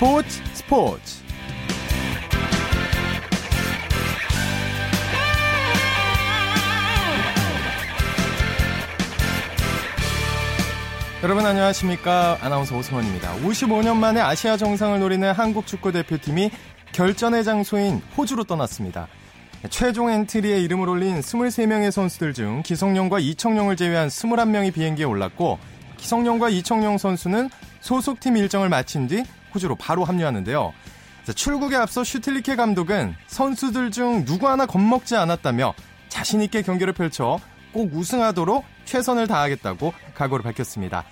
스포츠 스포츠 여러분 안녕하십니까 아나운서 오승원입니다. 55년 만에 아시아 정상을 노리는 한국 축구 대표팀이 결전의 장소인 호주로 떠났습니다. 최종 엔트리에 이름을 올린 23명의 선수들 중 기성용과 이청용을 제외한 21명이 비행기에 올랐고 기성용과 이청용 선수는 소속팀 일정을 마친 뒤 호주로 바로 합류하는데요. 출국에 앞서 슈틸리케 감독은 선수들 중 누구 하나 겁먹지 않았다며 자신있게 경기를 펼쳐 꼭 우승하도록 최선을 다하겠다고 각오를 밝혔습니다.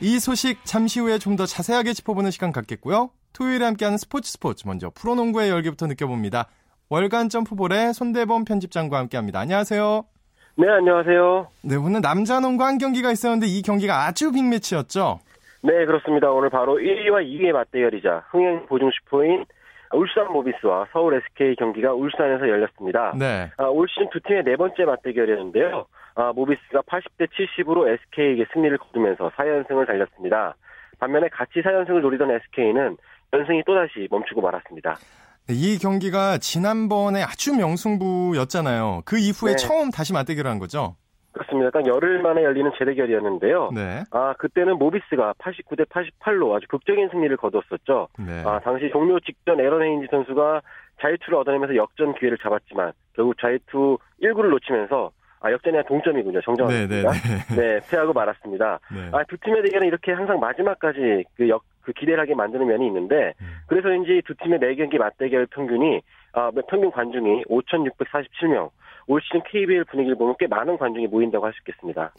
이 소식 잠시 후에 좀 더 자세하게 짚어보는 시간 갖겠고요. 토요일에 함께하는 스포츠 스포츠 먼저 프로농구의 열기부터 느껴봅니다. 월간 점프볼의 손대범 편집장과 함께합니다. 안녕하세요. 네, 안녕하세요. 네, 오늘 남자 농구 한 경기가 있었는데 이 경기가 아주 빅매치였죠? 네, 그렇습니다. 오늘 바로 1위와 2위의 맞대결이자 흥행 보증 슈퍼인 울산 모비스와 서울 SK 경기가 울산에서 열렸습니다. 네. 아, 올 시즌 두 팀의 네 번째 맞대결이었는데요. 아, 모비스가 80대 70으로 SK에게 승리를 거두면서 4연승을 달렸습니다. 반면에 같이 4연승을 노리던 SK는 연승이 또다시 멈추고 말았습니다. 네, 이 경기가 지난번에 아주 명승부였잖아요. 그 이후에 네. 처음 다시 맞대결한 거죠? 그렇습니다. 딱 열흘 만에 열리는 재대결이었는데요. 네. 아 그때는 모비스가 89대 88로 아주 극적인 승리를 거뒀었죠. 네. 아 당시 종료 직전 에런 헤인지 선수가 자유투를 얻어내면서 역전 기회를 잡았지만 결국 자유투 1구를 놓치면서 아 역전이 한 동점이군요. 정정합니다. 네, 네, 네. 네, 패하고 말았습니다. 네. 아 두 팀의 대결은 이렇게 항상 마지막까지 그 역, 그 기대를 하게 만드는 면이 있는데 음. 그래서인지 두 팀의 매 경기 맞대결 평균이 아 평균 관중이 5,647명. 올 시즌 KBL 분위기를 보면 꽤 많은 관중이 모인다고 할 수 있겠습니다.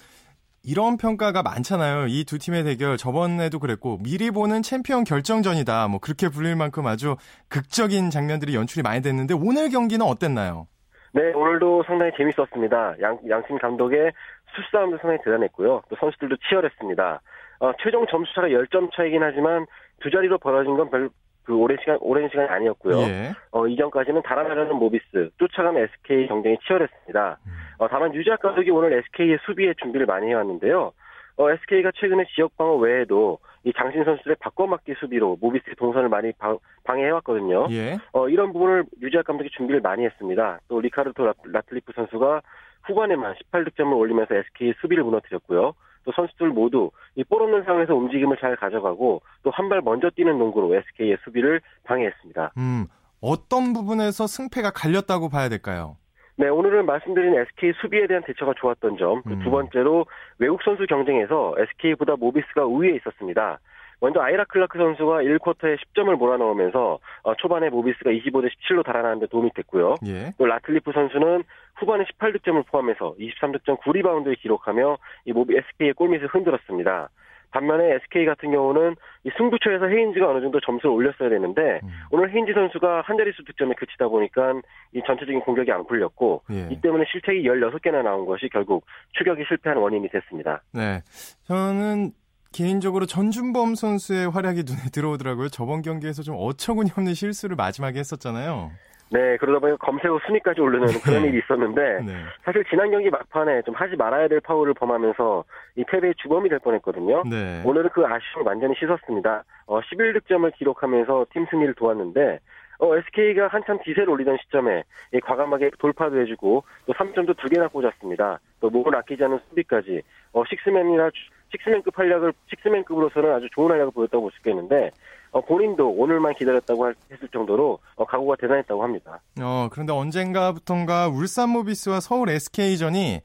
이런 평가가 많잖아요. 이 두 팀의 대결 저번에도 그랬고 미리 보는 챔피언 결정전이다. 뭐 그렇게 불릴 만큼 아주 극적인 장면들이 연출이 많이 됐는데 오늘 경기는 어땠나요? 네, 오늘도 상당히 재밌었습니다. 양, 양팀 감독의 수싸움도 상당히 대단했고요. 또 선수들도 치열했습니다. 어, 최종 점수차가 10점 차이긴 하지만 두 자리로 벌어진 건 별, 그 오랜 시간, 오랜 시간이 아니었고요. 예. 어, 이전까지는 달아나려는 모비스, 쫓아가는 SK 경쟁이 치열했습니다. 음. 어, 다만 유재학 감독이 오늘 SK의 수비에 준비를 많이 해왔는데요. 어, SK가 최근에 지역 방어 외에도 이 장신 선수들의 바꿔막기 수비로 모비스의 동선을 많이 방, 해해왔거든요 예. 어, 이런 부분을 유재학 감독이 준비를 많이 했습니다. 또 리카르도 라틀리프 선수가 후반에만 18득점을 올리면서 SK의 수비를 무너뜨렸고요. 또 선수들 모두 이 볼 없는 상황에서 움직임을 잘 가져가고 또 한 발 먼저 뛰는 농구로 SK의 수비를 방해했습니다. 음, 어떤 부분에서 승패가 갈렸다고 봐야 될까요? 네, 오늘은 말씀드린 SK 수비에 대한 대처가 좋았던 점, 음. 두 번째로 외국 선수 경쟁에서 SK보다 모비스가 우위에 있었습니다. 먼저 아이라 클라크 선수가 1쿼터에 10점을 몰아넣으면서 어, 초반에 모비스가 25대 17로 달아나는데 도움이 됐고요. 예. 또 라틀리프 선수는 후반에 18득점을 포함해서 23득점 9리바운드를 기록하며 이 모비 SK의 골밑을 흔들었습니다. 반면에 SK 같은 경우는 이 승부처에서 헤인즈가 어느 정도 점수를 올렸어야 되는데 음. 오늘 헤인즈 선수가 한 자릿수 득점에 그치다 보니까 이 전체적인 공격이 안 풀렸고 예. 이 때문에 실책이 16개나 나온 것이 결국 추격이 실패한 원인이 됐습니다. 네. 저는 개인적으로 전준범 선수의 활약이 눈에 들어오더라고요. 저번 경기에서 좀 어처구니 없는 실수를 마지막에 했었잖아요. 네, 그러다 보니까 검색 후 순위까지 오르는 그런 네. 일이 있었는데 네. 사실 지난 경기 막판에 좀 하지 말아야 될 파울을 범하면서 이 패배의 주범이 될 뻔했거든요. 네. 오늘은 그 아쉬움을 완전히 씻었습니다. 어, 11득점을 기록하면서 팀 승리를 도왔는데 어, SK가 한참 기세를 올리던 시점에 이 과감하게 돌파도 해주고 또 3점도 두 개나 꽂았습니다. 또 목을 아끼지 않은 수비까지 어, 식스맨이나 식스맨급 활약을 식스맨급으로서는 아주 좋은 활약을 보였다고 볼 수 있겠는데 어, 본인도 오늘만 기다렸다고 했을 정도로 어, 각오가 대단했다고 합니다. 어, 그런데 언젠가부턴가 울산 모비스와 서울 SK전이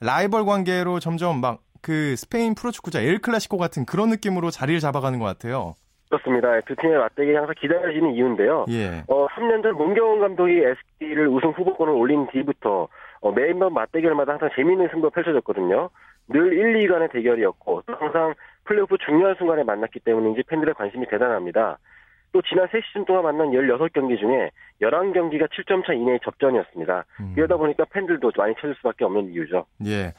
라이벌 관계로 점점 막 그 스페인 프로축구자 엘 클라시코 같은 그런 느낌으로 자리를 잡아가는 것 같아요. 그렇습니다. 두 팀의 맞대결이 항상 기다려지는 이유인데요. 예. 어, 3년 전 문경원 감독이 SK를 우승 후보권을 올린 뒤부터 어, 매번 맞대결마다 항상 재미있는 승부가 펼쳐졌거든요. 늘 1, 2간의 대결이었고 항상 플레이오프 중요한 순간에 만났기 때문인지 팬들의 관심이 대단합니다. 또 지난 3시즌 동안 만난 16경기 중에 11경기가 7점 차 이내의 접전이었습니다. 음. 이러다 보니까 팬들도 많이 찾을 수밖에 없는 이유죠. 예.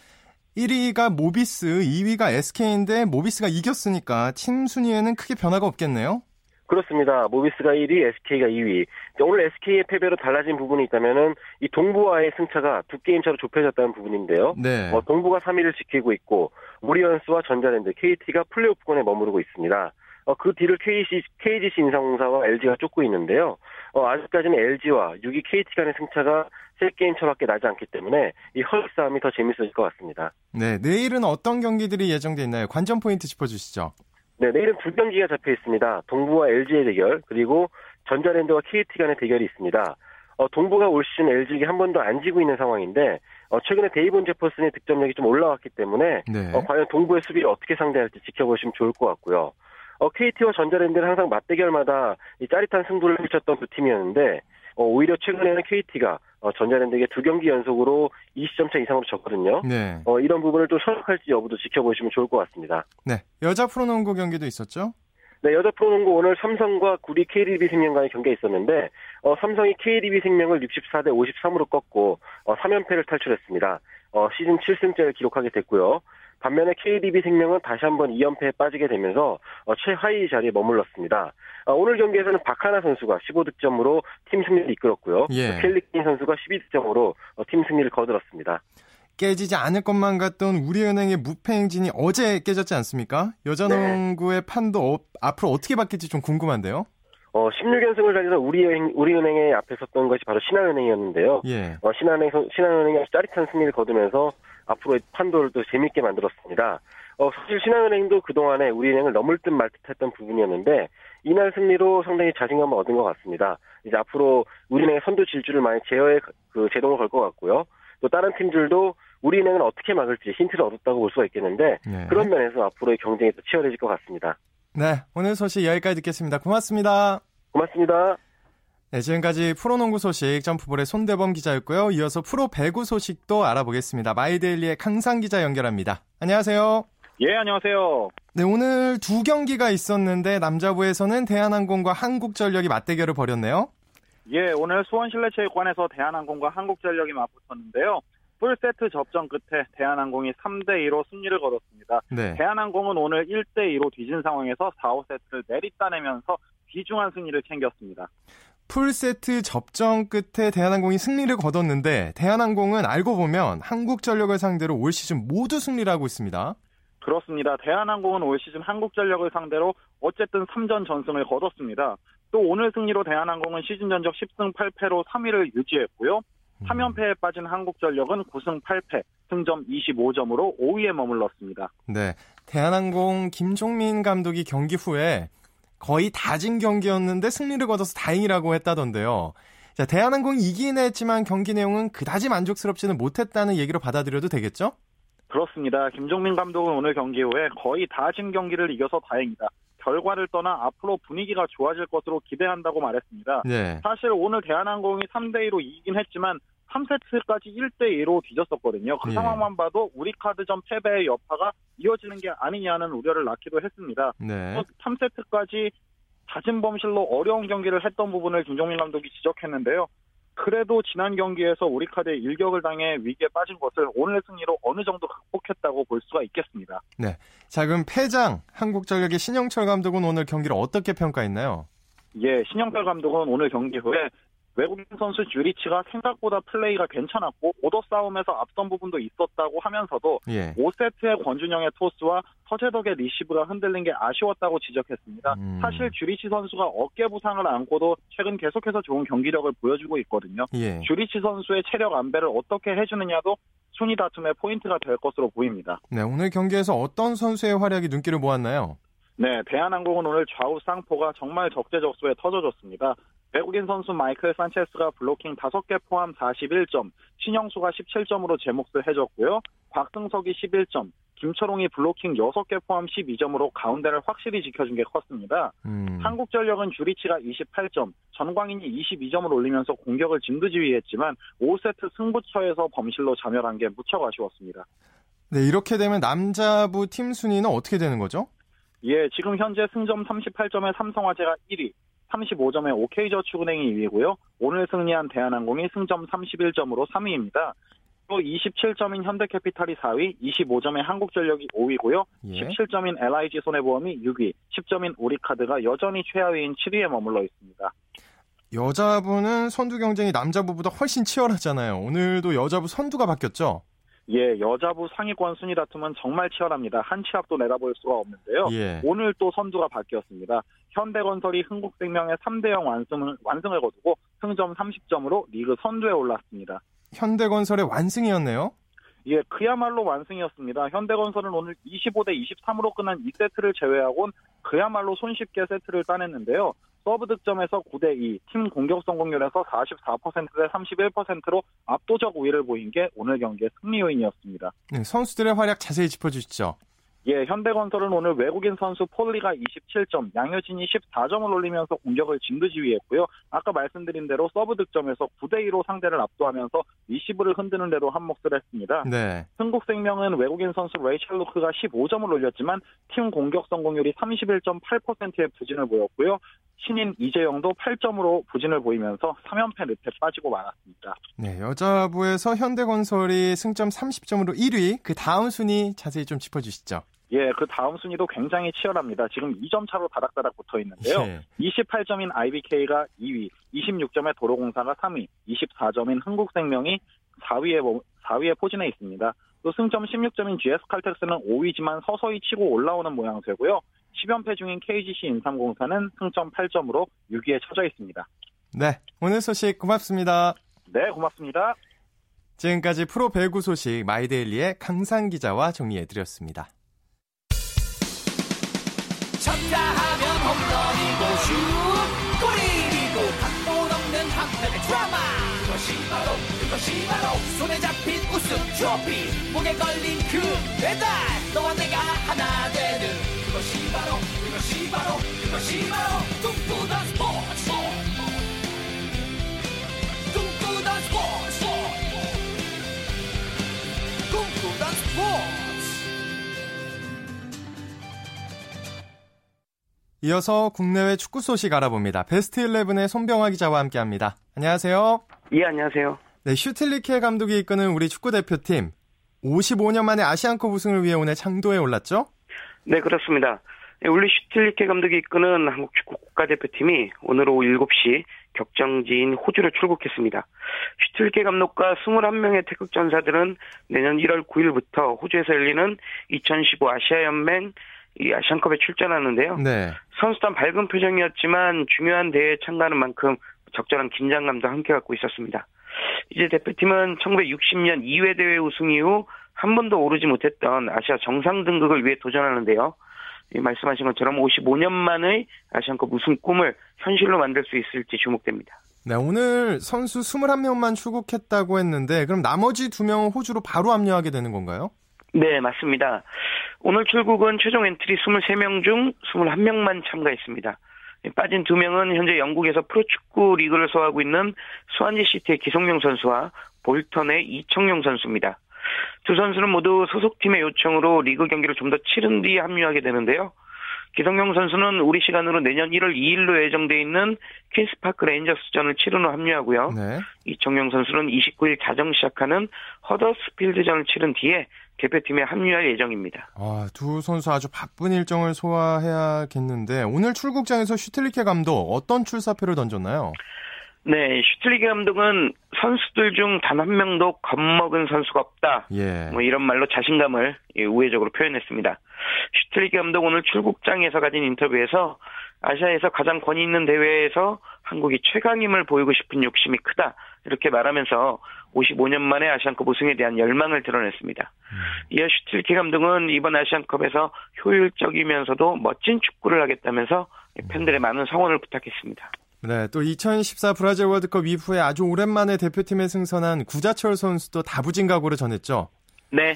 1위가 모비스, 2위가 SK인데 모비스가 이겼으니까 팀 순위에는 크게 변화가 없겠네요. 그렇습니다. 모비스가 1위, SK가 2위. 오늘 SK의 패배로 달라진 부분이 있다면은 이 동부와의 승차가 두 게임 차로 좁혀졌다는 부분인데요. 네. 어, 동부가 3위를 지키고 있고 우리언스와 전자랜드, KT가 플레이오프권에 머무르고 있습니다. 어, 그 뒤를 KGC, KGC 인상공사와 LG가 쫓고 있는데요. 어, 아직까지는 LG와 6위 KT 간의 승차가 3게임 차밖에 나지 않기 때문에 이 헐 싸움이 더 재밌어질 것 같습니다. 네, 내일은 어떤 경기들이 예정돼 있나요? 관전 포인트 짚어주시죠. 네, 내일은 두 경기가 잡혀 있습니다. 동부와 LG의 대결, 그리고 전자랜드와 KT 간의 대결이 있습니다. 어, 동부가 올 시즌 LG에게 한 번도 안 지고 있는 상황인데, 어, 최근에 데이본 제퍼슨의 득점력이 좀 올라왔기 때문에, 네. 어, 과연 동부의 수비를 어떻게 상대할지 지켜보시면 좋을 것 같고요. 어, KT와 전자랜드는 항상 맞대결마다 이 짜릿한 승부를 펼쳤던 두 팀이었는데, 어, 오히려 최근에는 KT가 어, 전자랜드에게 두 경기 연속으로 20점 차 이상으로 졌거든요. 네. 어, 이런 부분을 좀 설득할지 여부도 지켜보시면 좋을 것 같습니다. 네. 여자 프로농구 경기도 있었죠? 네, 여자 프로농구 오늘 삼성과 구리 KDB 생명 간의 경기가 있었는데, 어, 삼성이 KDB 생명을 64대 53으로 꺾고, 어, 3연패를 탈출했습니다. 어, 시즌 7승째를 기록하게 됐고요. 반면에 KDB 생명은 다시 한번 2연패에 빠지게 되면서 어, 최하위 자리에 머물렀습니다. 어, 오늘 경기에서는 박하나 선수가 15득점으로 팀 승리를 이끌었고요. 예. 켈리킨 선수가 12득점으로 어, 팀 승리를 거들었습니다. 깨지지 않을 것만 같던 우리은행의 무패 행진이 어제 깨졌지 않습니까? 여자 네. 농구의 판도 어, 앞으로 어떻게 바뀔지 좀 궁금한데요. 어, 16연승을 달리던 우리은행, 우리은행의 앞에 섰던 것이 바로 신한은행이었는데요. 예. 어, 신한은행, 선- 신한은행이 짜릿한 승리를 거두면서 앞으로의 판도를 또 재밌게 만들었습니다. 어, 사실 신한은행도 그동안에 우리은행을 넘을 듯 말 듯 했던 부분이었는데, 이날 승리로 상당히 자신감을 얻은 것 같습니다. 이제 앞으로 우리은행의 선두 질주를 많이 제어에 그 제동을 걸 것 같고요. 또 다른 팀들도 우리은행을 어떻게 막을지 힌트를 얻었다고 볼 수가 있겠는데, 네. 그런 면에서 앞으로의 경쟁이 더 치열해질 것 같습니다. 네. 오늘 소식 여기까지 듣겠습니다. 고맙습니다. 고맙습니다. 네, 지금까지 프로농구 소식 점프볼의 손대범 기자였고요. 이어서 프로 배구 소식도 알아보겠습니다. 마이데일리의 강산 기자 연결합니다. 안녕하세요. 예, 안녕하세요. 네, 오늘 두 경기가 있었는데 남자부에서는 대한항공과 한국전력이 맞대결을 벌였네요. 예, 오늘 수원실내체육관에서 대한항공과 한국전력이 맞붙었는데요. 풀세트 접전 끝에 대한항공이 3대2로 승리를 거뒀습니다. 네. 대한항공은 오늘 1대2로 뒤진 상황에서 4, 5세트를 내리따내면서 귀중한 승리를 챙겼습니다. 풀세트 접전 끝에 대한항공이 승리를 거뒀는데 대한항공은 알고 보면 한국전력을 상대로 올 시즌 모두 승리를 하고 있습니다. 그렇습니다. 대한항공은 올 시즌 한국전력을 상대로 어쨌든 3전 전승을 거뒀습니다. 또 오늘 승리로 대한항공은 시즌 전적 10승 8패로 3위를 유지했고요. 3연패에 빠진 한국전력은 9승 8패, 승점 25점으로 5위에 머물렀습니다. 네. 대한항공 김종민 감독이 경기 후에 거의 다진 경기였는데 승리를 거둬서 다행이라고 했다던데요. 자, 대한항공이 이기긴 했지만 경기 내용은 그다지 만족스럽지는 못했다는 얘기로 받아들여도 되겠죠? 그렇습니다. 김종민 감독은 오늘 경기 후에 거의 다 진 경기를 이겨서 다행이다. 결과를 떠나 앞으로 분위기가 좋아질 것으로 기대한다고 말했습니다. 네. 사실 오늘 대한항공이 3대2로 이기긴 했지만 3세트까지 1대2로 뒤졌었거든요. 그 예. 상황만 봐도 우리 카드전 패배의 여파가 이어지는 게 아니냐는 우려를 낳기도 했습니다. 네. 또 3세트까지 자진 범실로 어려운 경기를 했던 부분을 김종민 감독이 지적했는데요. 그래도 지난 경기에서 우리카드에 일격을 당해 위기에 빠진 것을 오늘 승리로 어느 정도 극복했다고 볼 수가 있겠습니다. 자, 그럼 패장 한국전력의 신영철 감독은 오늘 경기를 어떻게 평가했나요? 예, 신영철 감독은 오늘 경기 후에 외국인 선수 주리치가 생각보다 플레이가 괜찮았고 오더 싸움에서 앞선 부분도 있었다고 하면서도 예. 5세트의 권준영의 토스와 서재덕의 리시브가 흔들린 게 아쉬웠다고 지적했습니다. 음. 사실 주리치 선수가 어깨 부상을 안고도 최근 계속해서 좋은 경기력을 보여주고 있거든요. 예. 주리치 선수의 체력 안배를 어떻게 해주느냐도 순위 다툼의 포인트가 될 것으로 보입니다. 네, 오늘 경기에서 어떤 선수의 활약이 눈길을 모았나요? 네, 대한항공은 오늘 좌우 쌍포가 정말 적재적소에 터져줬습니다. 외국인 선수 마이클 산체스가 블로킹 5개 포함 41점, 신영수가 17점으로 제 몫을 해줬고요. 곽승석이 11점, 김철웅이 블로킹 6개 포함 12점으로 가운데를 확실히 지켜준 게 컸습니다. 음. 한국전력은 주리치가 28점, 전광인이 22점을 올리면서 공격을 진두지휘했지만 5세트 승부처에서 범실로 자멸한 게 무척 아쉬웠습니다. 네, 이렇게 되면 남자부 팀 순위는 어떻게 되는 거죠? 예, 지금 현재 승점 38점의 삼성화재가 1위, 35점의 OK저축은행이 2위고요. 오늘 승리한 대한항공이 승점 31점으로 3위입니다. 또 27점인 현대캐피탈이 4위, 25점의 한국전력이 5위고요. 예. 17점인 LIG 손해보험이 6위, 10점인 우리카드가 여전히 최하위인 7위에 머물러 있습니다. 여자부는 선두 경쟁이 남자부보다 훨씬 치열하잖아요. 오늘도 여자부 선두가 바뀌었죠? 예, 여자부 상위권 순위 다툼은 정말 치열합니다. 한 치 앞도 내다볼 수가 없는데요. 예. 오늘 또 선두가 바뀌었습니다. 현대건설이 흥국생명의 3대0 완승을, 완승을 거두고 승점 30점으로 리그 선두에 올랐습니다. 현대건설의 완승이었네요. 예, 그야말로 완승이었습니다. 현대건설은 오늘 25대 23으로 끝난 2세트를 제외하곤 그야말로 손쉽게 세트를 따냈는데요. 서브 득점에서 9대 2, 팀 공격 성공률에서 44%대 31%로 압도적 우위를 보인 게 오늘 경기의 승리 요인이었습니다. 네, 선수들의 활약 자세히 짚어주시죠. 예, 현대건설은 오늘 외국인 선수 폴리가 27점, 양효진이 14점을 올리면서 공격을 진두지휘했고요. 아까 말씀드린 대로 서브 득점에서 9대 2로 상대를 압도하면서 리시브를 흔드는 데도 한 몫을 했습니다. 네. 흥국생명은 외국인 선수 레이첼 루크가 15점을 올렸지만 팀 공격 성공률이 31.8%의 부진을 보였고요. 신인 이재영도 8점으로 부진을 보이면서 3연패 늪에 빠지고 말았습니다. 네, 여자부에서 현대건설이 승점 30점으로 1위, 그 다음 순위 자세히 좀 짚어주시죠. 예, 그 다음 순위도 굉장히 치열합니다. 지금 2점 차로 다닥다닥 붙어 있는데요. 예. 28점인 IBK가 2위, 26점의 도로공사가 3위, 24점인 흥국생명이 4위에 4위에 포진해 있습니다. 또 승점 16점인 GS칼텍스는 5위지만 서서히 치고 올라오는 모양새고요. 10연패 중인 KGC 인삼공사는 승점 8점으로 6위에 처져 있습니다. 네, 오늘 소식 고맙습니다. 네, 고맙습니다. 지금까지 프로 배구 소식 마이데일리의 강상 기자와 정리해드렸습니다. 쳤다 하면 홈런이고 슛 골이고 각본 없는 한편의 드라마. 그것이 바로 그것이 바로 손에 잡힌 우승 트로피. 목에 걸린 그 배달 너와 내가 하나 되는 그것이 바로 그것이 바로 그것이 바로 꿈꾸던 스포츠. 꿈꾸던 스포츠. 꿈꾸던 스포츠 이어서 국내외 축구 소식 알아봅니다. 베스트 11의 손병화 기자와 함께합니다. 안녕하세요. 예, 안녕하세요. 네, 슈틸리케 감독이 이끄는 우리 축구 대표팀 55년 만에 아시안컵 우승을 위해 오늘 창도에 올랐죠? 네, 그렇습니다. 예, 울리 슈틸리케 감독이 이끄는 한국 축구 국가대표팀이 오늘 오후 7시 격정지인 호주로 출국했습니다. 슈틸리케 감독과 21명의 태극 전사들은 내년 1월 9일부터 호주에서 열리는 2015 아시아연맹 이 아시안컵에 출전하는데요. 네. 선수단 밝은 표정이었지만 중요한 대회에 참가하는 만큼 적절한 긴장감도 함께 갖고 있었습니다. 이제 대표팀은 1960년 2회 대회 우승 이후 한 번도 오르지 못했던 아시아 정상 등극을 위해 도전하는데요. 이 말씀하신 것처럼 55년 만의 아시안컵 우승 꿈을 현실로 만들 수 있을지 주목됩니다. 네, 오늘 선수 21명만 출국했다고 했는데 그럼 나머지 2명은 호주로 바로 합류하게 되는 건가요? 네, 맞습니다. 오늘 출국은 최종 엔트리 23명 중 21명만 참가했습니다. 빠진 2명은 현재 영국에서 프로축구 리그를 소화하고 있는 스완지 시티의 기성용 선수와 볼턴의 이청용 선수입니다. 두 선수는 모두 소속팀의 요청으로 리그 경기를 좀 더 치른 뒤 합류하게 되는데요. 기성용 선수는 우리 시간으로 내년 1월 2일로 예정돼 있는 퀸스파크 레인저스전을 치른 후 합류하고요. 네. 이청용 선수는 29일 자정 시작하는 허더스필드전을 치른 뒤에 대표팀에 합류할 예정입니다. 아, 두 선수 아주 바쁜 일정을 소화해야겠는데 오늘 출국장에서 슈틸리케 감독 어떤 출사표를 던졌나요? 네, 슈틸리게 감독은 선수들 중 단 한 명도 겁먹은 선수가 없다. 예. 뭐 이런 말로 자신감을 예, 우회적으로 표현했습니다. 슈틸리게 감독 오늘 출국장에서 가진 인터뷰에서 아시아에서 가장 권위 있는 대회에서 한국이 최강임을 보이고 싶은 욕심이 크다. 이렇게 말하면서 55년 만에 아시안컵 우승에 대한 열망을 드러냈습니다. 이어 슈틸리케 감독은 이번 아시안컵에서 효율적이면서도 멋진 축구를 하겠다면서 팬들의 많은 성원을 부탁했습니다. 네, 또 2014 브라질 월드컵 이후에 아주 오랜만에 대표팀에 승선한 구자철 선수도 다부진 각오를 전했죠. 네,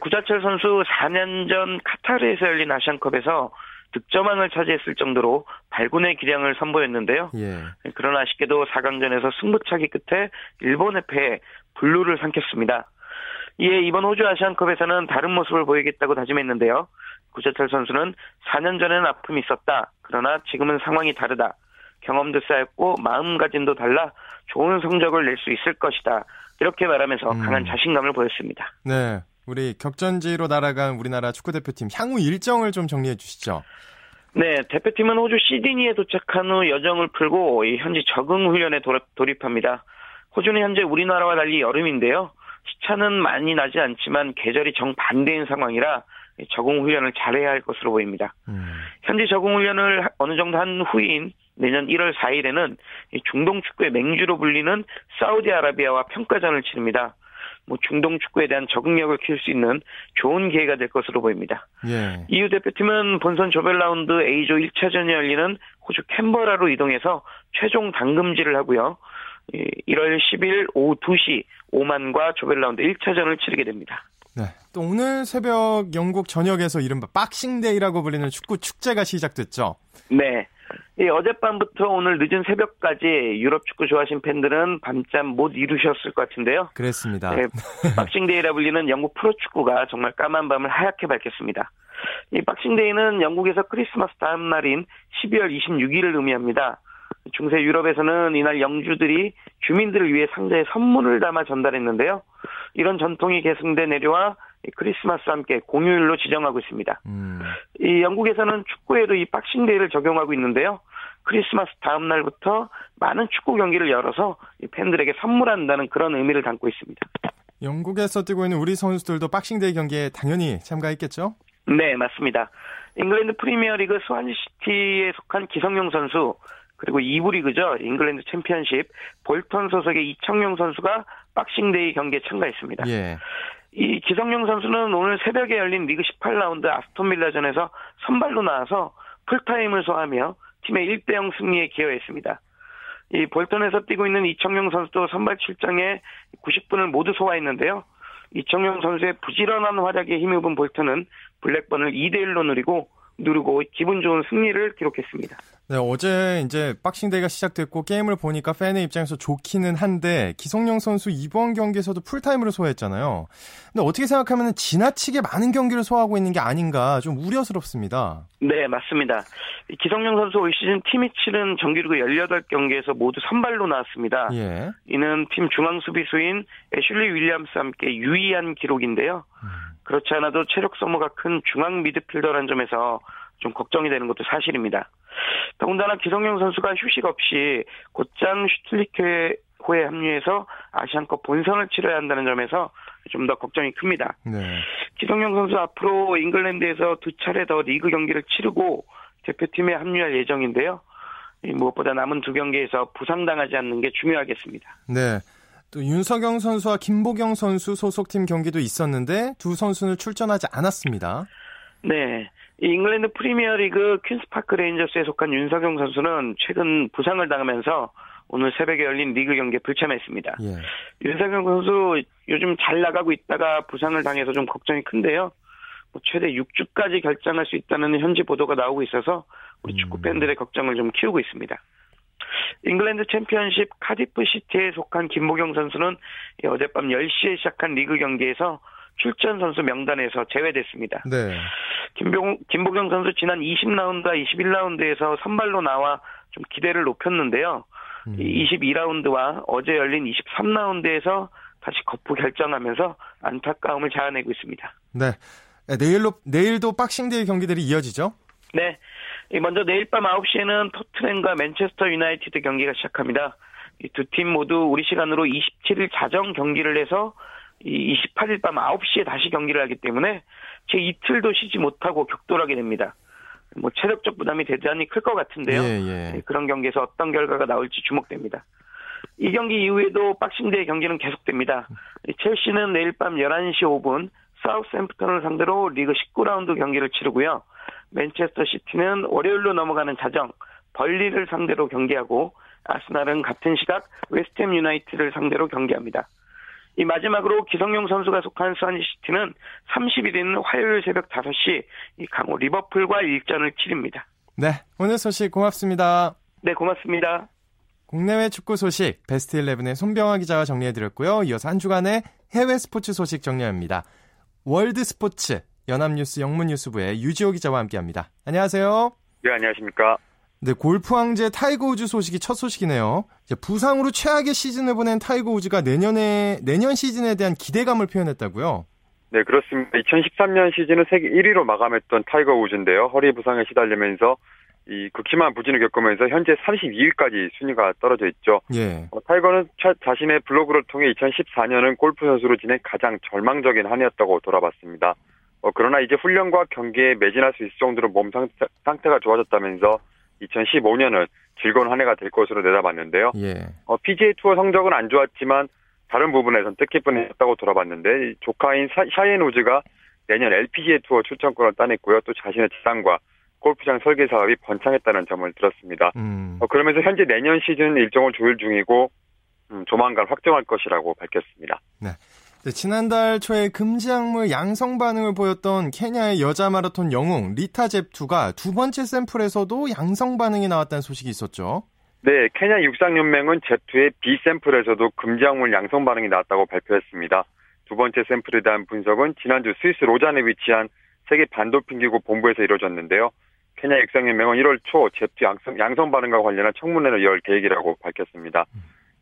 구자철 선수 4년 전 카타르에서 열린 아시안컵에서 득점왕을 차지했을 정도로 발군의 기량을 선보였는데요. 예. 그러나 아쉽게도 4강전에서 승부차기 끝에 일본의 패에 분루를 삼켰습니다. 이에 이번 호주 아시안컵에서는 다른 모습을 보이겠다고 다짐했는데요. 구자철 선수는 4년 전에는 아픔이 있었다. 그러나 지금은 상황이 다르다. 경험도 쌓였고 마음가짐도 달라 좋은 성적을 낼 수 있을 것이다. 이렇게 말하면서 음. 강한 자신감을 보였습니다. 네. 우리 격전지로 날아간 우리나라 축구대표팀 향후 일정을 좀 정리해 주시죠. 네, 대표팀은 호주 시드니에 도착한 후 여정을 풀고 이 현지 적응 훈련에 돌입, 합니다 호주는 현재 우리나라와 달리 여름인데요. 시차는 많이 나지 않지만 계절이 정반대인 상황이라 적응 훈련을 잘해야 할 것으로 보입니다. 음. 현재 적응 훈련을 어느 정도 한 후인 내년 1월 4일에는 중동 축구의 맹주로 불리는 사우디아라비아와 평가전을 치릅니다. 뭐 중동 축구에 대한 적응력을 키울 수 있는 좋은 기회가 될 것으로 보입니다. 예. 이후 대표팀은 본선 조별 라운드 A조 1차전이 열리는 호주 캔버라로 이동해서 최종 담금질을 하고요. 1월 10일 오후 2시 오만과 조별 라운드 1차전을 치르게 됩니다. 네. 또 오늘 새벽 영국 전역에서 이른바 Boxing Day라고 불리는 축구 축제가 시작됐죠. 네. 예, 어젯밤부터 오늘 늦은 새벽까지 유럽 축구 좋아하신 팬들은 밤잠 못 이루셨을 것 같은데요. 그랬습니다. 예, 박싱데이라 불리는 영국 프로축구가 정말 까만 밤을 하얗게 밝혔습니다. 이 박싱데이는 영국에서 크리스마스 다음 날인 12월 26일을 의미합니다. 중세 유럽에서는 이날 영주들이 주민들을 위해 상자에 선물을 담아 전달했는데요. 이런 전통이 계승돼 내려와 크리스마스와 함께 공휴일로 지정하고 있습니다. 음. 이 영국에서는 축구에도 이 박싱데이를 적용하고 있는데요. 크리스마스 다음 날부터 많은 축구 경기를 열어서 팬들에게 선물한다는 그런 의미를 담고 있습니다. 영국에서 뛰고 있는 우리 선수들도 박싱데이 경기에 당연히 참가했겠죠? 네, 맞습니다. 잉글랜드 프리미어리그 스완시티에 속한 기성용 선수 그리고 2부 리그죠. 잉글랜드 챔피언십 볼턴 소속의 이청용 선수가 박싱데이 경기에 참가했습니다. 예. 이 기성용 선수는 오늘 새벽에 열린 리그 18라운드 아스톤 빌라전에서 선발로 나와서 풀타임을 소화하며 팀의 1대0 승리에 기여했습니다. 이 볼턴에서 뛰고 있는 이청용 선수도 선발 출장에 90분을 모두 소화했는데요. 이청용 선수의 부지런한 활약에 힘입은 볼턴은 블랙번을 2대1로 누리고 누르고 기분 좋은 승리를 기록했습니다. 네, 어제 이제 박싱데이가 시작됐고 게임을 보니까 팬의 입장에서 좋기는 한데 기성용 선수 이번 경기에서도 풀타임으로 소화했잖아요. 근데 어떻게 생각하면 지나치게 많은 경기를 소화하고 있는 게 아닌가 좀 우려스럽습니다. 네, 맞습니다. 기성용 선수 올 시즌 팀이 치른 정규리그 18경기에서 모두 선발로 나왔습니다. 예. 이는 팀 중앙 수비수인 애슐리 윌리엄스와 함께 유의한 기록인데요. 음. 그렇지 않아도 체력 소모가 큰 중앙 미드필더라는 점에서 좀 걱정이 되는 것도 사실입니다. 더군다나 기성용 선수가 휴식 없이 곧장 슈틀리케호에 합류해서 아시안컵 본선을 치러야 한다는 점에서 좀 더 걱정이 큽니다. 네. 기성용 선수 앞으로 잉글랜드에서 두 차례 더 리그 경기를 치르고 대표팀에 합류할 예정인데요. 무엇보다 남은 두 경기에서 부상당하지 않는 게 중요하겠습니다. 네. 또 윤석영 선수와 김보경 선수 소속팀 경기도 있었는데 두 선수는 출전하지 않았습니다. 네. 잉글랜드 프리미어리그 퀸스파크 레인저스에 속한 윤석영 선수는 최근 부상을 당하면서 오늘 새벽에 열린 리그 경기에 불참했습니다. 예. 윤석영 선수 요즘 잘 나가고 있다가 부상을 당해서 좀 걱정이 큰데요. 뭐 최대 6주까지 결장할 수 있다는 현지 보도가 나오고 있어서 우리 축구 음. 팬들의 걱정을 좀 키우고 있습니다. 잉글랜드 챔피언십 카디프 시티에 속한 김보경 선수는 어젯밤 10시에 시작한 리그 경기에서 출전 선수 명단에서 제외됐습니다. 네. 김병, 김보경 선수 지난 20라운드와 21라운드에서 선발로 나와 좀 기대를 높였는데요. 음. 22라운드와 어제 열린 23라운드에서 다시 거푸 결장하면서 안타까움을 자아내고 있습니다. 네. 내일로, 내일도 박싱데이 경기들이 이어지죠? 네. 먼저 내일 밤 9시에는 토트넘과 맨체스터 유나이티드 경기가 시작합니다. 이 두 팀 모두 우리 시간으로 27일 자정 경기를 해서 이 28일 밤 9시에 다시 경기를 하기 때문에 채 이틀도 쉬지 못하고 격돌하게 됩니다. 뭐 체력적 부담이 대단히 클 것 같은데요. 예, 예. 네, 그런 경기에서 어떤 결과가 나올지 주목됩니다. 이 경기 이후에도 박싱데이 경기는 계속됩니다. 첼시는 내일 밤 11시 5분 사우스햄프턴을 상대로 리그 19라운드 경기를 치르고요. 맨체스터 시티는 월요일로 넘어가는 자정 번리를 상대로 경기하고 아스날은 같은 시각 웨스트햄 유나이티드를 상대로 경기합니다. 이 마지막으로 기성용 선수가 속한 스완시티는 30일인 화요일 새벽 5시 이 강호 리버풀과 일전을 치릅니다. 네, 오늘 소식 고맙습니다. 네, 고맙습니다. 국내외 축구 소식 베스트 11의 손병화 기자가 정리해드렸고요. 이어서 한 주간의 해외 스포츠 소식 정리합니다. 월드 스포츠 연합뉴스 영문뉴스부의 유지호 기자와 함께합니다. 안녕하세요. 네, 안녕하십니까. 네, 골프 황제 타이거 우즈 소식이 첫 소식이네요. 부상으로 최악의 시즌을 보낸 타이거 우즈가 내년에 내년 시즌에 대한 기대감을 표현했다고요. 네, 그렇습니다. 2013년 시즌은 세계 1위로 마감했던 타이거 우즈인데요. 허리 부상에 시달리면서 이 극심한 부진을 겪으면서 현재 32위까지 순위가 떨어져 있죠. 예. 어, 타이거는 차, 자신의 블로그를 통해 2014년은 골프 선수로 지낸 가장 절망적인 한 해였다고 돌아봤습니다. 어, 그러나 이제 훈련과 경기에 매진할 수 있을 정도로 몸 상태, 상태가 좋아졌다면서 2015년은 즐거운 한 해가 될 것으로 내다봤는데요. 예. 어, PGA 투어 성적은 안 좋았지만 다른 부분에선 뜻깊은 했다고 돌아봤는데 조카인 사, 샤이엔 우즈가 내년 LPGA 투어 출전권을 따냈고요. 또 자신의 재산과 골프장 설계 사업이 번창했다는 점을 들었습니다. 음. 어, 그러면서 현재 내년 시즌 일정을 조율 중이고 음, 조만간 확정할 것이라고 밝혔습니다. 네, 지난달 초에 금지 약물 양성 반응을 보였던 케냐의 여자 마라톤 영웅 리타 잽투가 두 번째 샘플에서도 양성 반응이 나왔다는 소식이 있었죠. 네, 케냐 육상연맹은 제투의 B 샘플에서도 금지 약물 양성 반응이 나왔다고 발표했습니다. 두 번째 샘플에 대한 분석은 지난주 스위스 로잔에 위치한 세계 반도핑기구 본부에서 이루어졌는데요. 케냐 육상연맹은 1월 초 제투 양성, 양성 반응과 관련한 청문회를 열 계획이라고 밝혔습니다.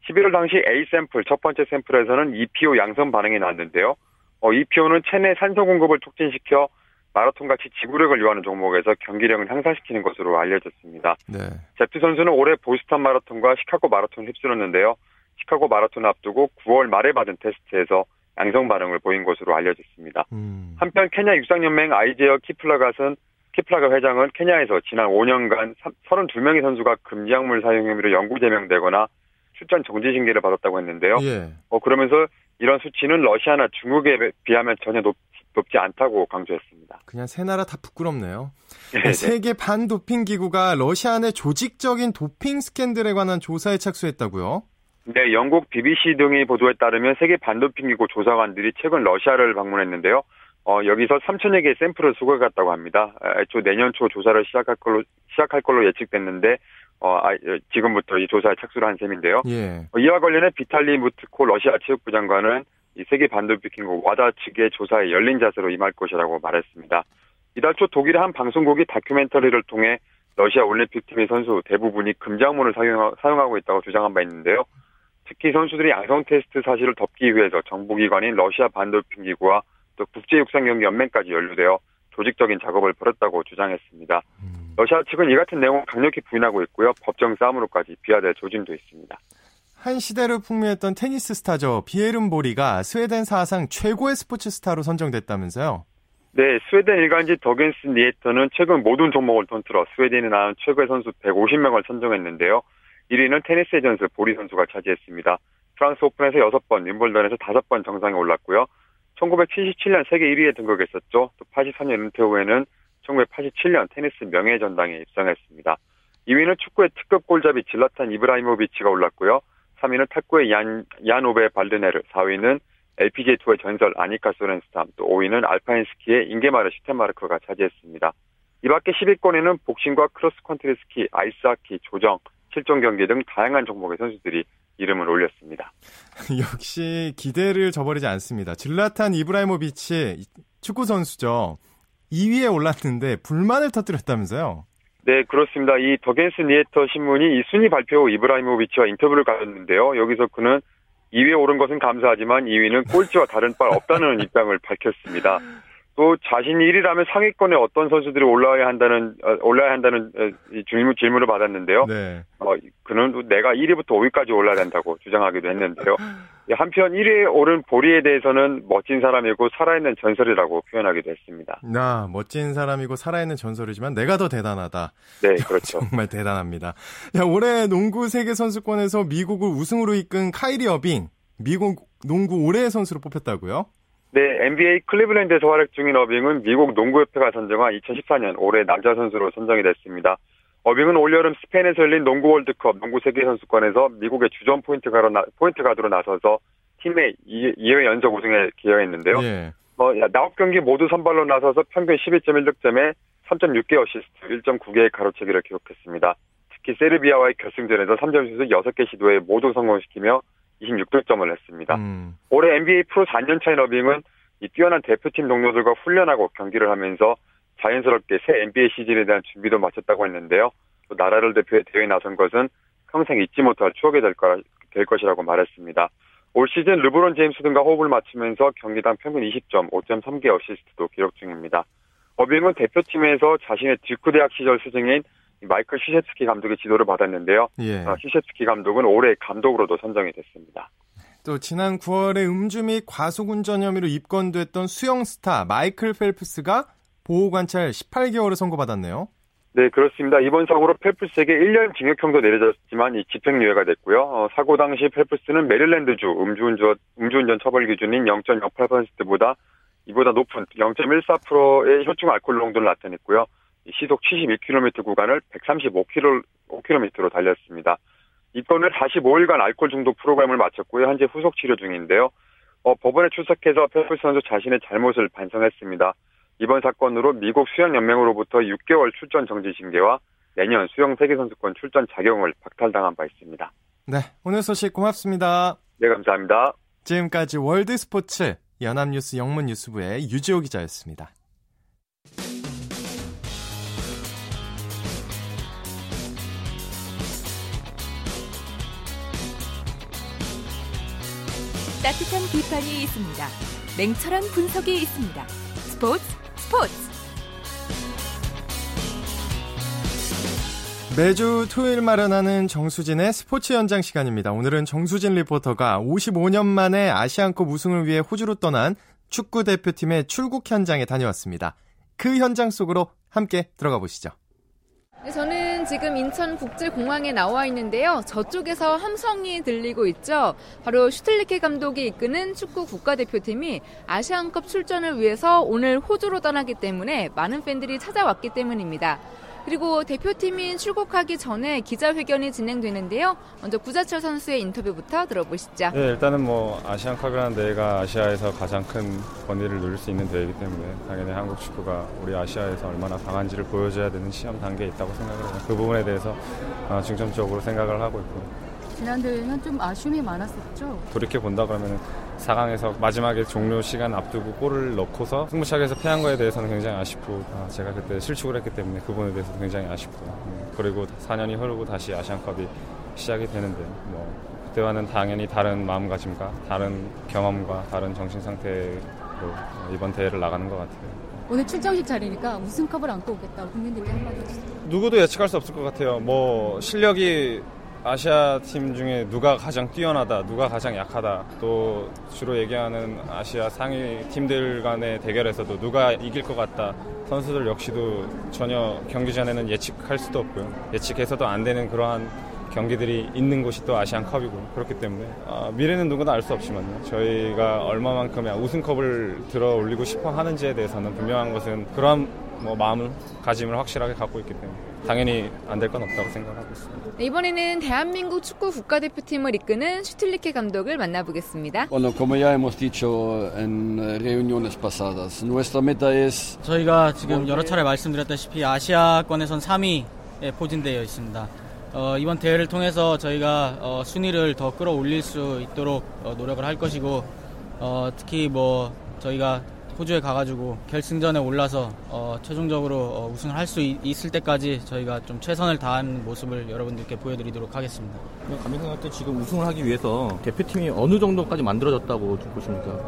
11월 당시 A 샘플 첫 번째 샘플에서는 EPO 양성 반응이 나왔는데요. 어, EPO는 체내 산소 공급을 촉진시켜 마라톤 같이 지구력을 요하는 종목에서 경기력을 향상시키는 것으로 알려졌습니다. 네. 제프 선수는 올해 보스턴 마라톤과 시카고 마라톤을 휩쓸었는데요. 시카고 마라톤 앞두고 9월 말에 받은 테스트에서 양성 반응을 보인 것으로 알려졌습니다. 음. 한편 케냐 육상연맹 아이제어 키플라갓은 키플라가 회장은 케냐에서 지난 5년간 32명의 선수가 금지약물 사용 혐의로 영구 제명되거나 출전 정지 징계를 받았다고 했는데요. 예. 어, 그러면서 이런 수치는 러시아나 중국에 비하면 전혀 높, 높지 않다고 강조했습니다. 그냥 세 나라 다 부끄럽네요. 네, 세계 반도핑 기구가 러시아 내 조직적인 도핑 스캔들에 관한 조사에 착수했다고요? 네, 영국 BBC 등의 보도에 따르면 세계 반도핑 기구 조사관들이 최근 러시아를 방문했는데요. 어, 여기서 3천여 개의 샘플을 수거해갔다고 합니다. 애초 내년 초 조사를 시작할 걸로 시작할 걸로 예측됐는데 어, 아, 지금부터 이 조사에 착수를 한 셈인데요. 예. 어, 이와 관련해 비탈리 무트코 러시아 체육부 장관은 이 세계 반도핑기구 와다 측의 조사에 열린 자세로 임할 것이라고 말했습니다. 이달 초 독일의 한 방송국이 다큐멘터리를 통해 러시아 올림픽팀의 선수 대부분이 사용, 사용하고 있다고 주장한 바 있는데요. 특히 선수들이 양성 테스트 사실을 덮기 위해서 정부기관인 러시아 반도핑기구와 또 국제육상경기연맹까지 연루되어 조직적인 작업을 벌였다고 주장했습니다. 음. 러시아 측은 이 같은 내용을 강력히 부인하고 있고요. 법정 싸움으로까지 비화될 조짐도 있습니다. 한 시대를 풍미했던 테니스 스타죠. 비에른 보리가 스웨덴 사상 최고의 스포츠 스타로 선정됐다면서요? 네, 스웨덴 일간지 더겐스 니에터는 최근 모든 종목을 통틀어 스웨덴이 낳은 최고의 선수 150명을 선정했는데요. 1위는 테니스의 전설 보리 선수가 차지했습니다. 프랑스 오픈에서 6번, 윔블던에서 5번 정상에 올랐고요. 1977년 세계 1위에 등극했었죠. 또 83년 은퇴 후에는 1987년 테니스 명예전당에 입성했습니다. 2위는 축구의 특급 골잡이 질라탄 이브라히모비치가 올랐고요. 3위는 탁구의 얀, 얀 오베 발드네르, 4위는 LPGA 투어의 전설 아니카 소렌스탐, 또 5위는 알파인 스키의 잉게마르 슈텐마르크가 차지했습니다. 이 밖에 10위권에는 복싱과 크로스컨트리 스키, 아이스하키, 조정, 칠종 경기 등 다양한 종목의 선수들이 이름을 올렸습니다. 역시 기대를 저버리지 않습니다. 질라탄 이브라히모비치 축구 선수죠. 2위에 올랐는데 불만을 터뜨렸다면서요? 네, 그렇습니다. 이 더겐스 니에터 신문이 이 순위 발표 후 이브라히모비치와 인터뷰를 가졌는데요. 여기서 그는 2위에 오른 것은 감사하지만 2위는 꼴찌와 다를 바 없다는 입장을 밝혔습니다. 또 자신이 1위라면 상위권에 어떤 선수들이 올라와야 한다는 어, 올라야 한다는 어, 질문 질문을 받았는데요. 네. 어, 그는 내가 1위부터 5위까지 올라야 된다고 주장하기도 했는데요. 한편 1위에 오른 보리에 대해서는 멋진 사람이고 살아있는 전설이라고 표현하기도 했습니다. 나 멋진 사람이고 살아있는 전설이지만 내가 더 대단하다. 네, 그렇죠. 정말 대단합니다. 야, 올해 농구 세계 선수권에서 미국을 우승으로 이끈 카이리 어빙, 미국 농구 올해의 선수로 뽑혔다고요? 네, NBA 클리블랜드에서 활약 중인 어빙은 미국 농구협회가 선정한 2014년 올해 남자 선수로 선정이 됐습니다. 어빙은 올여름 스페인에서 열린 농구 월드컵 농구 세계선수권에서 미국의 주전 포인트 가로 나, 포인트 가드로 나서서 팀의 2회 연속 우승에 기여했는데요. 예. 어, 9경기 모두 선발로 나서서 평균 12.1득점에 3.6개 어시스트, 1.9개의 가로채기를 기록했습니다. 특히 세르비아와의 결승전에서 3점 슛을 6개 시도에 모두 성공시키며 26득점을 했습니다. 음. 올해 NBA 프로 4년 차인 어빙은 이 뛰어난 대표팀 동료들과 훈련하고 경기를 하면서 자연스럽게 새 NBA 시즌에 대한 준비도 마쳤다고 했는데요. 또 나라를 대표해 대회에 나선 것은 평생 잊지 못할 추억이 될, 거, 될 것이라고 말했습니다. 올 시즌 르브론 제임스 등과 호흡을 맞추면서 경기당 평균 20점, 5.3개 어시스트도 기록 중입니다. 어빙은 대표팀에서 자신의 듀크 대학 시절 스승인 마이클 시셰츠키 감독의 지도를 받았는데요. 예. 어, 시셰츠키 감독은 올해 감독으로도 선정이 됐습니다. 또 지난 9월에 음주 및 과속운전 혐의로 입건됐던 수영 스타 마이클 펠프스가 보호관찰 18개월을 선고받았네요. 네, 그렇습니다. 이번 사고로 펠프스에게 1년 징역형도 내려졌지만 이 집행유예가 됐고요. 어, 사고 당시 펠프스는 메릴랜드주 음주운전, 음주운전 처벌 기준인 0.08%보다 이보다 높은 0.14%의 혈중 알코올 농도를 나타냈고요. 시속 71km 구간을 135km로 달렸습니다. 입건을 45일간 알코올 중독 프로그램을 마쳤고요. 현재 후속 치료 중인데요. 어, 법원에 출석해서 펠프스 선수 자신의 잘못을 반성했습니다. 이번 사건으로 미국 수영연맹으로부터 6개월 출전 정지 징계와 내년 수영 세계선수권 출전 자격을 박탈당한 바 있습니다. 네, 오늘 소식 고맙습니다. 네, 감사합니다. 지금까지 월드스포츠 연합뉴스 영문뉴스부의 유지호 기자였습니다. 따뜻한 비판이 있습니다. 냉철한 분석이 있습니다. 스포츠 스포츠 매주 토요일 마련하는 정수진의 스포츠 현장 시간입니다. 오늘은 정수진 리포터가 55년 만에 아시안컵 우승을 위해 호주로 떠난 축구 대표팀의 출국 현장에 다녀왔습니다. 그 현장 속으로 함께 들어가 보시죠. 네, 저는 지금 인천국제공항에 나와 있는데요. 저쪽에서 함성이 들리고 있죠. 바로 슈틀리케 감독이 이끄는 축구 국가대표팀이 아시안컵 출전을 위해서 오늘 호주로 떠나기 때문에 많은 팬들이 찾아왔기 때문입니다. 그리고 대표팀이 출국하기 전에 기자회견이 진행되는데요. 먼저 구자철 선수의 인터뷰부터 들어보시죠. 네, 일단은 뭐 아시안컵이라는 대회가 아시아에서 가장 큰 권위를 누릴 수 있는 대회이기 때문에 당연히 한국 축구가 우리 아시아에서 얼마나 강한지를 보여줘야 되는 시험 단계에 있다고 생각을 해요. 그 부분에 대해서 어, 중점적으로 생각을 하고 있고 지난 대회는 좀 아쉬움이 많았었죠. 돌이켜 본다 그러면 4강에서 마지막에 종료 시간 앞두고 골을 넣고서 승부차기에서 패한 거에 대해서는 굉장히 아쉽고 아, 제가 그때 실축을 했기 때문에 그 부분에 대해서 굉장히 아쉽고 음, 그리고 4년이 흐르고 다시 아시안컵이 시작이 되는데 뭐 그때와는 당연히 다른 마음가짐과 다른 경험과 다른 정신 상태로 이번 대회를 나가는 것 같아요. 오늘 출정식 자리니까 우승컵을 안고 오겠다고 국민들께 한마디 해주세요. 누구도 예측할 수 없을 것 같아요. 뭐 실력이 아시아 팀 중에 누가 가장 뛰어나다, 누가 가장 약하다, 또 주로 얘기하는 아시아 상위 팀들 간의 대결에서도 누가 이길 것 같다. 선수들 역시도 전혀 경기 전에는 예측할 수도 없고요. 예측해서도 안 되는 그러한 경기들이 있는 곳이 또 아시안컵이고 그렇기 때문에 아, 미래는 누구나 알 수 없지만요. 저희가 얼마만큼의 우승컵을 들어 올리고 싶어 하는지에 대해서는 분명한 것은 그러한 뭐 마음을 가짐을 확실하게 갖고 있기 때문에 당연히 안 될 건 없다고 생각하고 있습니다. 네, 이번에는 대한민국 축구 국가대표팀을 이끄는 슈틸리케 감독을 만나보겠습니다. Bueno, como ya hemos dicho en reuniones pasadas, nuestra meta es 저희가 지금 여러 차례 말씀드렸다시피 아시아권에선 3위에 포진되어 있습니다. 어, 이번 대회를 통해서 저희가 어, 순위를 더 끌어올릴 수 있도록 어, 노력을 할 것이고 어, 특히 뭐 저희가 호주에 가가지고 결승전에 올라서 어, 최종적으로 어, 우승을 할 수 있을 때까지 저희가 좀 최선을 다하는 모습을 여러분들께 보여드리도록 하겠습니다. 감독님 할 때 지금 우승을 하기 위해서 대표팀이 어느 정도까지 만들어졌다고 보십니까?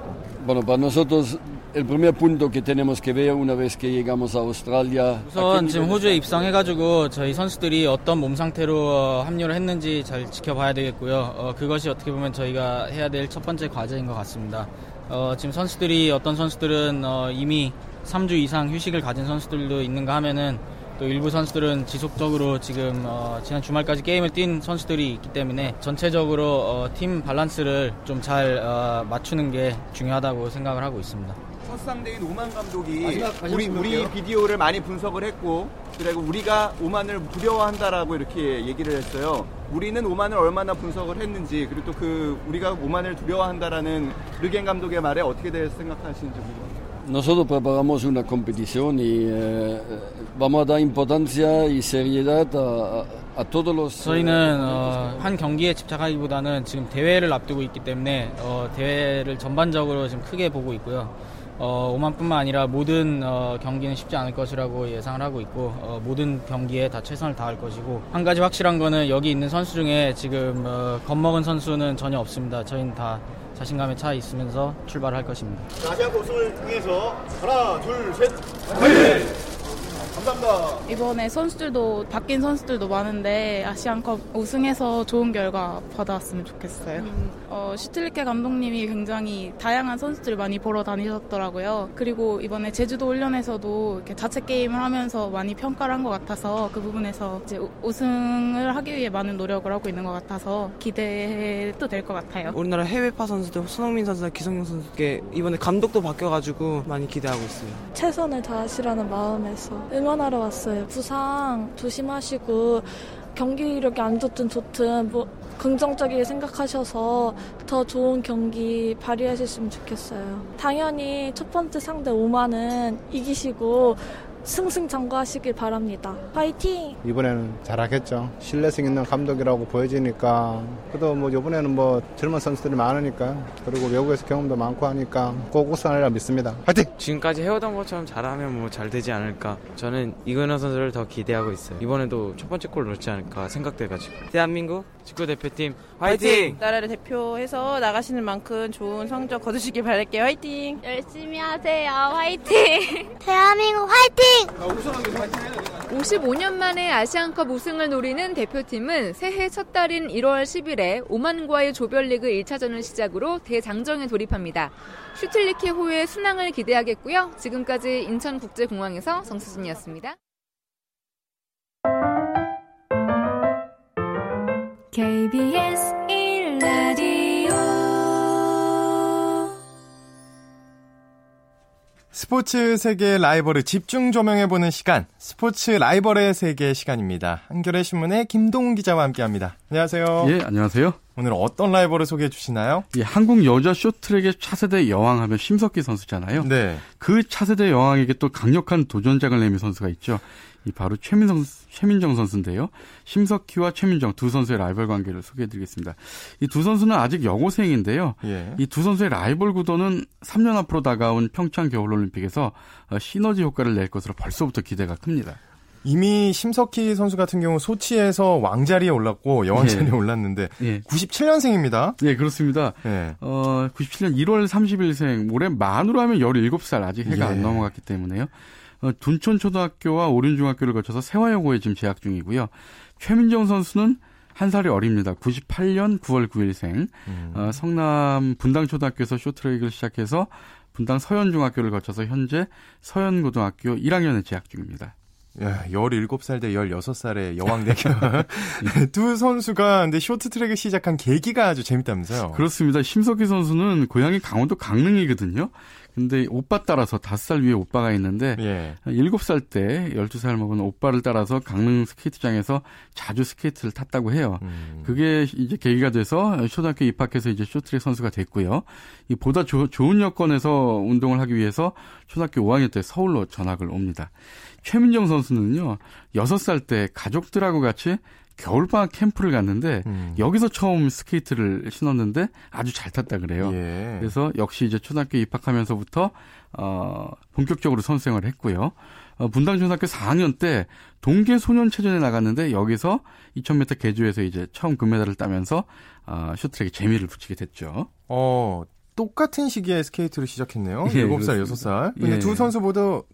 Bueno, para nosotros el primer punto que tenemos que ver una vez que llegamos a Australia. 우선 지금 호주에 입성해가지고 저희 선수들이 어떤 몸 상태로 어, 합류를 했는지 잘 지켜봐야 되겠고요. 어, 그것이 어떻게 보면 저희가 해야 될 첫 번째 과제인 것 같습니다. 어, 지금 선수들이 어떤 선수들은 어, 이미 3주 이상 휴식을 가진 선수들도 있는가 하면은 또 일부 선수들은 지속적으로 지금 어, 지난 주말까지 게임을 뛴 선수들이 있기 때문에 전체적으로 어, 팀 밸런스를 좀잘 어, 맞추는 게 중요하다고 생각을 하고 있습니다. 첫 상대인 오만 감독이 마지막 우리 우리 비디오를 많이 분석을 했고 그리고 우리가 오만을 두려워한다라고 이렇게 얘기를 했어요. 우리는 오만을 얼마나 분석을 했는지 그리고 또 그 우리가 오만을 두려워한다라는 르겐 감독의 말에 어떻게 대해서 생각하시는지 궁금합니다. Nosotros preparamos una competición y eh, vamos a dar importancia y seriedad a, a, a todos los. 저희는 어, 한 경기에 집착하기보다는 지금 대회를 앞두고 있기 때문에 어, 대회를 전반적으로 지금 크게 보고 있고요. 어, 오만뿐만 아니라 모든 어, 경기는 쉽지 않을 것이라고 예상을 하고 있고 어, 모든 경기에 다 최선을 다할 것이고 한 가지 확실한 거는 여기 있는 선수 중에 지금 어, 겁먹은 선수는 전혀 없습니다. 저희는 다 자신감에 차 있으면서 출발할 것입니다. 아시안컵 우승을 위해서 하나, 둘, 셋. 감사합니다. 이번에 선수들도 바뀐 선수들도 많은데 아시안컵 우승해서 좋은 결과 받아왔으면 좋겠어요. 어, 슈틸리케 감독님이 굉장히 다양한 선수들 많이 보러 다니셨더라고요. 그리고 이번에 제주도 훈련에서도 이렇게 자체 게임을 하면서 많이 평가를 한 것 같아서 그 부분에서 이제 우- 우승을 하기 위해 많은 노력을 하고 있는 것 같아서 기대도 될 것 같아요. 우리나라 해외파 선수들 손흥민 선수나 기성용 선수께 이번에 감독도 바뀌어가지고 많이 기대하고 있어요. 최선을 다하시라는 마음에서 응원하러 왔어요. 부상 조심하시고 경기력이 안 좋든 좋든 뭐 긍정적이게 생각하셔서 더 좋은 경기 발휘하셨으면 좋겠어요. 당연히 첫 번째 상대 오만은 이기시고 승승장구하시길 바랍니다. 파이팅! 이번에는 잘하겠죠. 신뢰성 있는 감독이라고 보여지니까. 그래도 뭐 이번에는 뭐 젊은 선수들이 많으니까. 그리고 외국에서 경험도 많고 하니까 꼭 우승하리라 믿습니다. 화이팅! 지금까지 해오던 것처럼 잘하면 뭐 잘 되지 않을까. 저는 이근호 선수를 더 기대하고 있어요. 이번에도 첫 번째 골 넣지 않을까 생각돼가지고. 대한민국 축구 대표팀 화이팅! 나라를 대표해서 나가시는 만큼 좋은 성적 거두시길 바랄게요. 화이팅! 열심히 하세요. 화이팅! 대한민국 화이팅! 55년 만에 아시안컵 우승을 노리는 대표팀은 새해 첫 달인 1월 10일에 오만과의 조별리그 1차전을 시작으로 대장정에 돌입합니다. 슈틸리케 호의 순항을 기대하겠고요. 지금까지 인천국제공항에서 정수진이었습니다. KBS 1 스포츠 세계의 라이벌을 집중 조명해보는 시간, 스포츠 라이벌의 세계 시간입니다. 한겨레 신문의 김동훈 기자와 함께합니다. 안녕하세요. 예, 안녕하세요. 오늘 어떤 라이벌을 소개해 주시나요? 예, 한국 여자 쇼트랙의 차세대 여왕 하면 심석희 선수잖아요. 네. 그 차세대 여왕에게 또 강력한 도전장을 내민 선수가 있죠. 이 바로 최민성, 최민정 선수인데요. 심석희와 최민정 두 선수의 라이벌 관계를 소개해드리겠습니다. 이 두 선수는 아직 여고생인데요. 예. 이두 선수의 라이벌 구도는 3년 앞으로 다가온 평창 겨울올림픽에서 어, 시너지 효과를 낼 것으로 벌써부터 기대가 큽니다. 이미 심석희 선수 같은 경우 소치에서 왕자리에 올랐고 여왕 자리에 예. 올랐는데 예. 97년생입니다. 예, 그렇습니다. 어, 97년 1월 30일생, 올해 만으로 하면 17살, 아직 해가 예. 안 넘어갔기 때문에요. 어, 둔촌초등학교와 오륜중학교를 거쳐서 세화여고에 지금 재학 중이고요. 최민정 선수는 한 살이 어립니다. 98년 9월 9일생. 음. 어, 성남 분당초등학교에서 쇼트랙을 시작해서 분당 서현중학교를 거쳐서 현재 서현고등학교 1학년에 재학 중입니다. 야, 17살 대 16살의 여왕 대결. 두 선수가 근데 쇼트트랙을 시작한 계기가 아주 재밌다면서요. 그렇습니다. 심석희 선수는 고향이 강원도 강릉이거든요. 근데 오빠 따라서 5살 위에 오빠가 있는데 예. 7살 때 12살 먹은 오빠를 따라서 강릉 스케이트장에서 자주 스케이트를 탔다고 해요. 음. 그게 이제 계기가 돼서 초등학교 입학해서 이제 쇼트트랙 선수가 됐고요. 이 보다 조- 좋은 여건에서 운동을 하기 위해서 초등학교 5학년 때 서울로 전학을 옵니다. 최민정 선수는요. 6살 때 가족들하고 같이 겨울방학 캠프를 갔는데 음. 여기서 처음 스케이트를 신었는데 아주 잘 탔다 그래요. 예. 그래서 역시 이제 초등학교 입학하면서부터 어 본격적으로 선수 생활을 했고요. 어, 분당 초등학교 4학년 때 동계 소년체전에 나갔는데 여기서 2000m 개조에서 이제 처음 금메달을 따면서 어, 쇼트트랙에 재미를 붙이게 됐죠. 어, 똑같은 시기에 스케이트를 시작했네요. 예, 7살, 그렇습니다. 6살. 근데 예. 두 선수 모두 뭐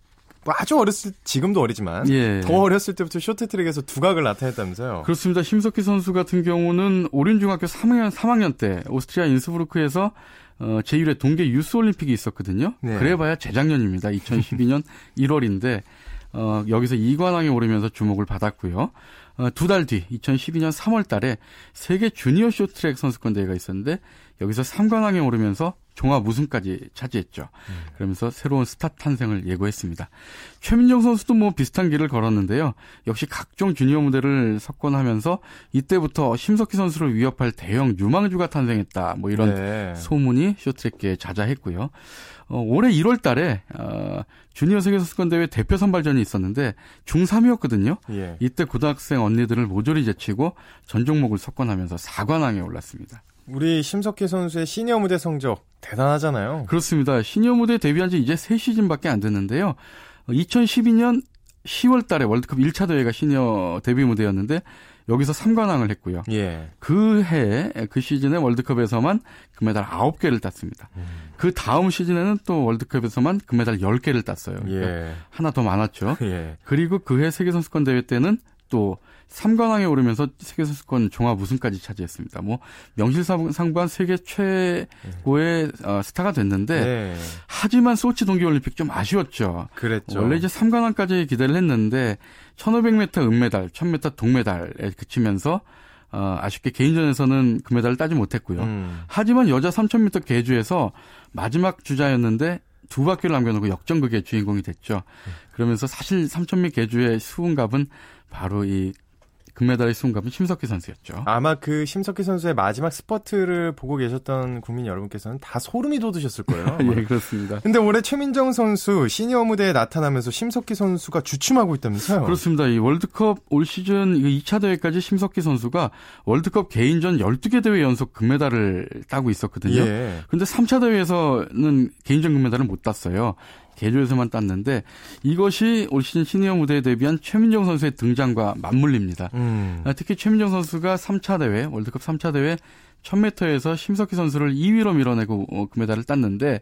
아주 어렸을 지금도 어리지만 예. 더 어렸을 때부터 쇼트트랙에서 두각을 나타냈다면서요. 그렇습니다. 심석희 선수 같은 경우는 오륜 중학교 3학년, 3학년 때 오스트리아 인스부르크에서 어, 제1회 동계 유스 올림픽이 있었거든요. 네. 그래봐야 재작년입니다. 2012년 1월인데 어, 여기서 2관왕에 오르면서 주목을 받았고요. 어, 두달 뒤 2012년 3월 달에 세계 주니어 쇼트트랙 선수권 대회가 있었는데 여기서 3관왕에 오르면서 종합 우승까지 차지했죠. 그러면서 새로운 스타 탄생을 예고했습니다. 최민정 선수도 뭐 비슷한 길을 걸었는데요. 역시 각종 주니어 무대를 석권하면서 이때부터 심석희 선수를 위협할 대형 유망주가 탄생했다. 뭐 이런 네. 소문이 쇼트랙계에 자자했고요. 어, 올해 1월 달에 어, 주니어 세계선수권 대회 대표 선발전이 있었는데 중3이었거든요. 예. 이때 고등학생 언니들을 모조리 제치고 전 종목을 석권하면서 4관왕에 올랐습니다. 우리 심석희 선수의 시니어 무대 성적 대단하잖아요. 그렇습니다. 시니어 무대 데뷔한 지 이제 3시즌밖에 안 됐는데요. 2012년 10월 달에 월드컵 1차 대회가 시니어 데뷔 무대였는데 여기서 3관왕을 했고요. 예. 그 해, 그 시즌에 월드컵에서만 금메달 9개를 땄습니다. 음. 그 다음 시즌에는 또 월드컵에서만 금메달 10개를 땄어요. 그러니까 예. 하나 더 많았죠. 예. 그리고 그해 세계 선수권 대회 때는 또 3관왕에 오르면서 세계 선수권 종합 우승까지 차지했습니다. 뭐 명실상부한 세계 최고의 어, 스타가 됐는데 네. 하지만 소치 동계올림픽 좀 아쉬웠죠. 그랬죠. 원래 이제 3관왕까지 기대를 했는데 1500m 은메달, 1000m 동메달에 그치면서 어, 아쉽게 개인전에서는 금메달을 따지 못했고요. 음. 하지만 여자 3000m 계주에서 마지막 주자였는데 두 바퀴를 남겨놓고 역전극의 주인공이 됐죠. 그러면서 사실 3000m 계주의 수훈갑은 바로 이 금메달의 수훈갑은 심석희 선수였죠. 아마 그 심석희 선수의 마지막 스퍼트를 보고 계셨던 국민 여러분께서는 다 소름이 돋으셨을 거예요. 예, 그렇습니다. 근데 올해 최민정 선수 시니어 무대에 나타나면서 심석희 선수가 주춤하고 있다면서요? 그렇습니다. 이 월드컵 올 시즌 2차 대회까지 심석희 선수가 월드컵 개인전 12개 대회 연속 금메달을 따고 있었거든요. 예. 근데 3차 대회에서는 개인전 금메달을 못 땄어요. 개조에서만 땄는데 이것이 올 시즌 시니어 무대에 데뷔한 최민정 선수의 등장과 맞물립니다. 음. 아, 특히 최민정 선수가 3차 대회, 월드컵 3차 대회 1000m에서 심석희 선수를 2위로 밀어내고 어, 금메달을 땄는데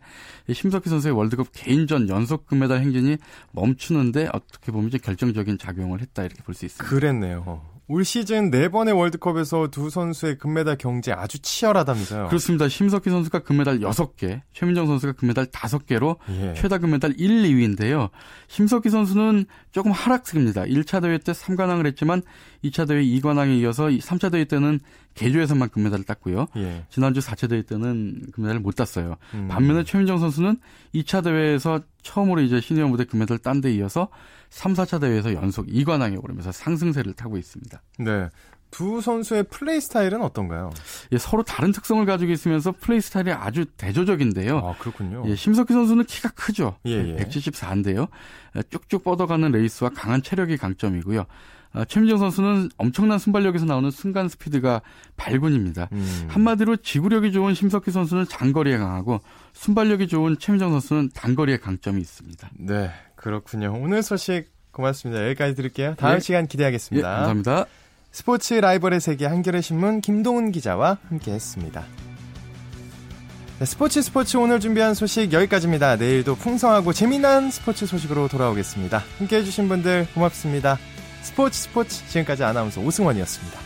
이 심석희 선수의 월드컵 개인전 연속 금메달 행진이 멈추는데 어떻게 보면 결정적인 작용을 했다 이렇게 볼 수 있습니다. 그랬네요. 올 시즌 네 번의 월드컵에서 두 선수의 금메달 경제 아주 치열하다면서요. 그렇습니다. 심석희 선수가 금메달 6개, 최민정 선수가 금메달 5개로 예. 최다 금메달 1, 2위인데요. 심석희 선수는 조금 하락세입니다. 1차 대회 때 3관왕을 했지만 2차 대회 2관왕에 이어서 3차 대회 때는 개조에서만 금메달을 땄고요. 예. 지난주 4차 대회 때는 금메달을 못 땄어요. 음. 반면에 최민정 선수는 2차 대회에서 처음으로 이제 시니어 무대 금메달 딴데 이어서 3, 4차 대회에서 연속 2관왕에 오르면서 상승세를 타고 있습니다. 네. 두 선수의 플레이 스타일은 어떤가요? 예, 서로 다른 특성을 가지고 있으면서 플레이 스타일이 아주 대조적인데요. 아, 그렇군요. 예, 심석희 선수는 키가 크죠. 예, 예. 174인데요. 쭉쭉 뻗어가는 레이스와 강한 체력이 강점이고요. 아, 최민정 선수는 엄청난 순발력에서 나오는 순간 스피드가 발군입니다. 음. 한마디로 지구력이 좋은 심석희 선수는 장거리에 강하고 순발력이 좋은 최민정 선수는 단거리에 강점이 있습니다. 네, 그렇군요. 오늘 소식 고맙습니다. 여기까지 드릴게요. 다음 예. 시간 기대하겠습니다. 예, 감사합니다. 스포츠 라이벌의 세계 한겨레 신문 김동훈 기자와 함께했습니다. 네, 스포츠 스포츠 오늘 준비한 소식 여기까지입니다. 내일도 풍성하고 재미난 스포츠 소식으로 돌아오겠습니다. 함께 해주신 분들 고맙습니다. 스포츠 스포츠 지금까지 아나운서 오승원이었습니다.